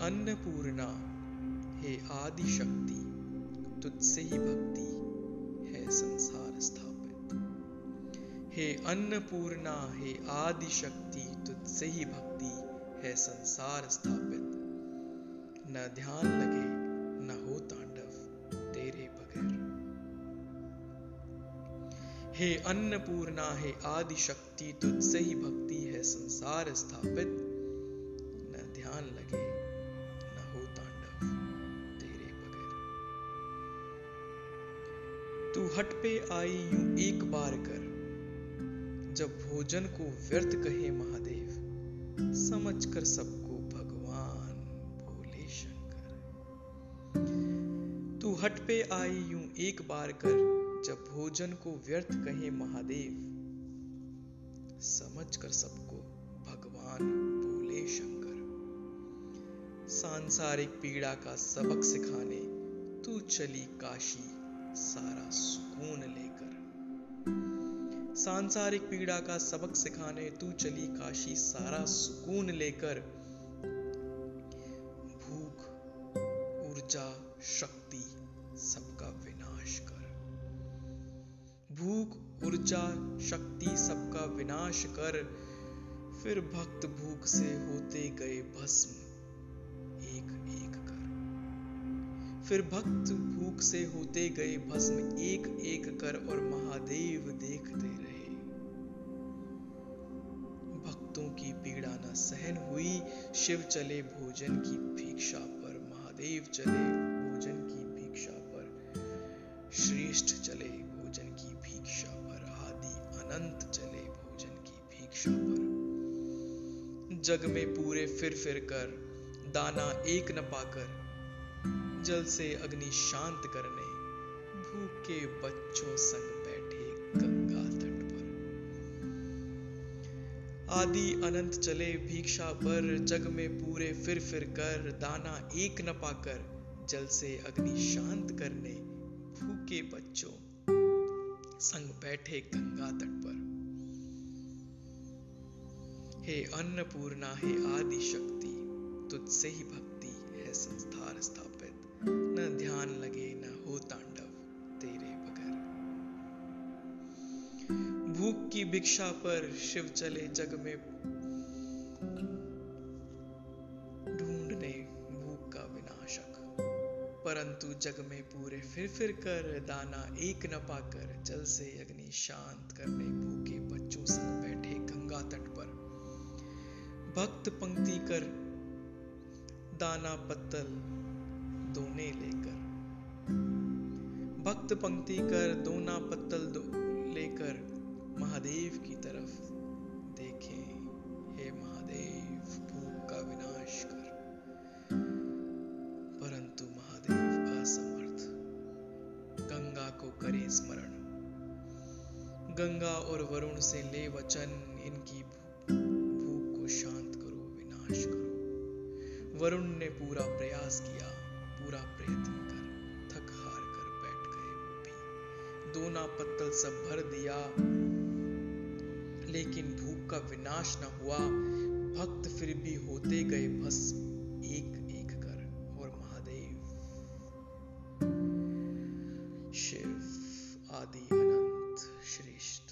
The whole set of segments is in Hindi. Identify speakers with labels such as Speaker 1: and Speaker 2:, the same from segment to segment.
Speaker 1: अन्नपूर्णा, हे आदि शक्ति तुझसे ही भक्ति है संसार स्थापित। हे अन्नपूर्णा, हे आदि शक्ति तुझसे ही भक्ति है संसार स्थापित। न ध्यान लगे, न हो तांडव तेरे बगैर। हे अन्नपूर्णा, हे आदि शक्ति तुझसे ही भक्ति है संसार स्थापित। न ध्यान लगे हट पे आई यूँ एक बार कर, जब भोजन को व्यर्थ कहे महादेव, समझ कर सबको भगवान भोले शंकर। तू हट पे आई यूँ एक बार कर, जब भोजन को व्यर्थ कहे महादेव, समझ कर सबको भगवान भोले शंकर। सांसारिक पीड़ा का सबक सिखाने, तू चली काशी सारा सुकून लेकर। सांसारिक पीड़ा का सबक सिखाने, तू चली काशी, सारा सुकून लेकर। भूख, ऊर्जा, शक्ति सबका विनाश कर। भूख, ऊर्जा, शक्ति सबका विनाश कर। फिर भक्त भूख से होते गए भस्म। फिर भक्त भूख से होते गए भस्म एक एक कर और महादेव देखते रहे। भक्तों की पीड़ा न सहन हुई, शिव चले भोजन की भिक्षा पर, महादेव चले भोजन की भिक्षा पर, श्रेष्ठ चले भोजन की भिक्षा पर, आदि अनंत चले भोजन की भिक्षा पर। जग में पूरे फिर फिर कर, दाना एक न पाकर जल से अग्नि शांत करने, भूखे बच्चों संग बैठे गंगा तट पर। आदि अनंत चले भिक्षा पर जग में पूरे फिर फिर कर दाना एक न पाकर जल से अग्नि शांत करने, भूखे बच्चों संग बैठे गंगा तट पर। हे अन्नपूर्णा, हे आदि शक्ति तुझसे ही भक्ति। है संस्थार स्थापित न ध्यान लगे, न हो तांडव तेरे बगैर। भूख की भिक्षा पर शिव चले जग में। ढूँढने भूख का विनाशक। परंतु जग में पूरे फिर फिर कर दाना एक न पाकर जल से अग्नि शांत करने भूखे बच्चों संग बैठे गंगा तट पर। भक्त पंक्ति कर दाना पत्तल दोने लेकर। भक्त पंक्ति कर दोना पत्तल दो लेकर महादेव की तरफ़ देखे। हे महादेव, भूख का विनाश कर। परंतु महादेव असमर्थ। गंगा को करे स्मरण। गंगा और वरुण से ले वचन, इनकी भूख को शांत करो, विनाश करो। वरुण ने पूरा प्रयास किया, पूरा प्रयत्न कर, थक हार कर बैठ गए वो भी। दोना पत्तल सब भर दिया, लेकिन भूख का विनाश न हुआ। भक्त फिर भी होते गए बस एक एक कर, और महादेव, शिव, आदि अनंत, श्रेष्ठ।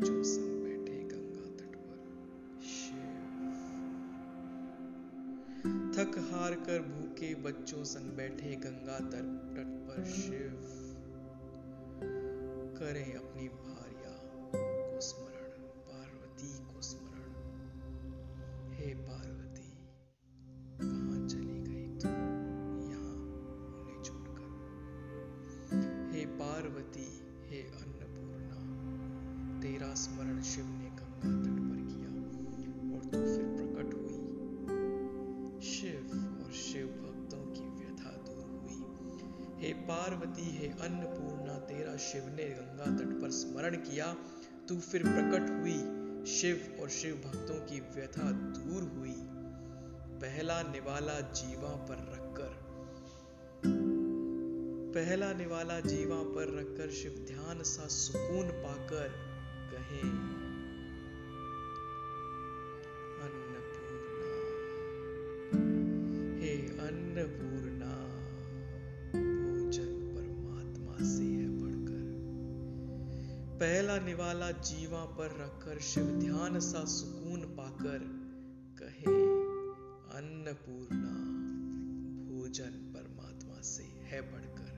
Speaker 1: बच्चों संग बैठे गंगा तट पर। थक हार कर भूखे बच्चों संग बैठे गंगा तट पर शिव। करें अपनी भार्या को स्मरण, पार्वती को स्मरण। हे पार्वती, कहाँ चली गई तू यहाँ उन्हें छोड़कर। हे पार्वती, हे अन्नपूर्णा तेरा स्मरण शिव ने गंगा तट पर किया और तू फिर प्रकट हुई। शिव और शिव भक्तों की व्यथा दूर हुई। हे पार्वती, हे अन्नपूर्णा, तेरा शिव ने गंगा तट पर स्मरण किया। तू फिर प्रकट हुई। शिव और शिव भक्तों की व्यथा दूर हुई। पहला निवाला जीवा पर रखकर, पहला निवाला जीवा पर रखकर शिव ध्यान सा सुकून पाकर कहे। अन्नपूर्णा। हे अन्नपूर्णा, भोजन परमात्मा से है बढ़कर। पहला निवाला जीवा पर रखकर शिव ध्यान सा सुकून पाकर कहे, अन्नपूर्णा, भोजन परमात्मा से है बढ़कर।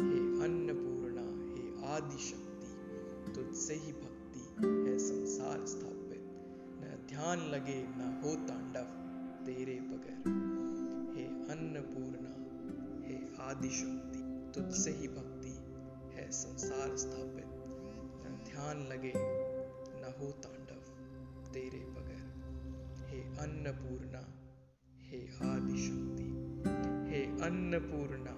Speaker 1: हे अन्नपूर्णा, हे आदि शक्ति तुझसे ही भक्ति है संसार स्थापित। न ध्यान लगे, न हो तांडव तेरे बगैर। हे अन्नपूर्णा, हे आदि शक्ति तुझसे ही भक्ति है संसार स्थापित। न ध्यान लगे, न हो तांडव तेरे बगैर। हे अन्नपूर्णा, हे आदि शक्ति हे अन्नपूर्णा